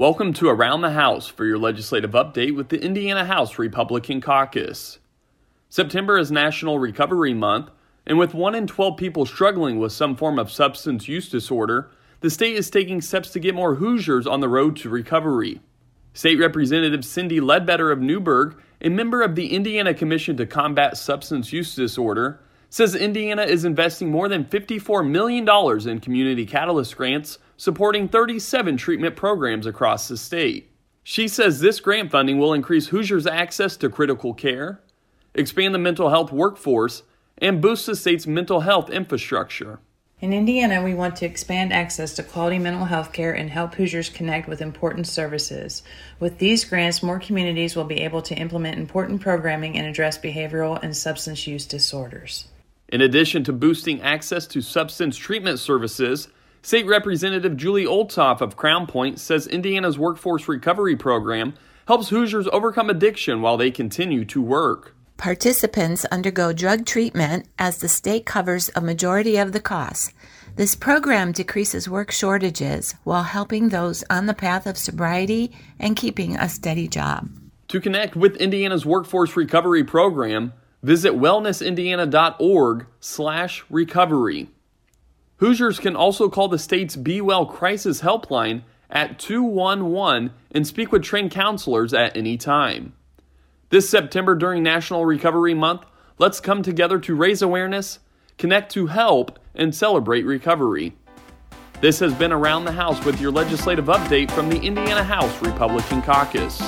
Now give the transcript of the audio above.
Welcome to Around the House for your legislative update with the Indiana House Republican Caucus. September is National Recovery Month, and with 1 in 12 people struggling with some form of substance use disorder, the state is taking steps to get more Hoosiers on the road to recovery. State Representative Cindy Ledbetter of Newburgh, a member of the Indiana Commission to Combat Substance Use Disorder, says Indiana is investing more than $54 million in community catalyst grants supporting 37 treatment programs across the state. She says this grant funding will increase Hoosiers' access to critical care, expand the mental health workforce, and boost the state's mental health infrastructure. In Indiana, we want to expand access to quality mental health care and help Hoosiers connect with important services. With these grants, more communities will be able to implement important programming and address behavioral and substance use disorders. In addition to boosting access to substance treatment services, State Representative Julie Olthoff of Crown Point says Indiana's workforce recovery program helps Hoosiers overcome addiction while they continue to work. Participants undergo drug treatment as the state covers a majority of the costs. This program decreases work shortages while helping those on the path of sobriety and keeping a steady job. To connect with Indiana's workforce recovery program, visit wellnessindiana.org/recovery. Hoosiers can also call the state's Be Well Crisis Helpline at 211 and speak with trained counselors at any time. This September during National Recovery Month, let's come together to raise awareness, connect to help, and celebrate recovery. This has been Around the House with your legislative update from the Indiana House Republican Caucus.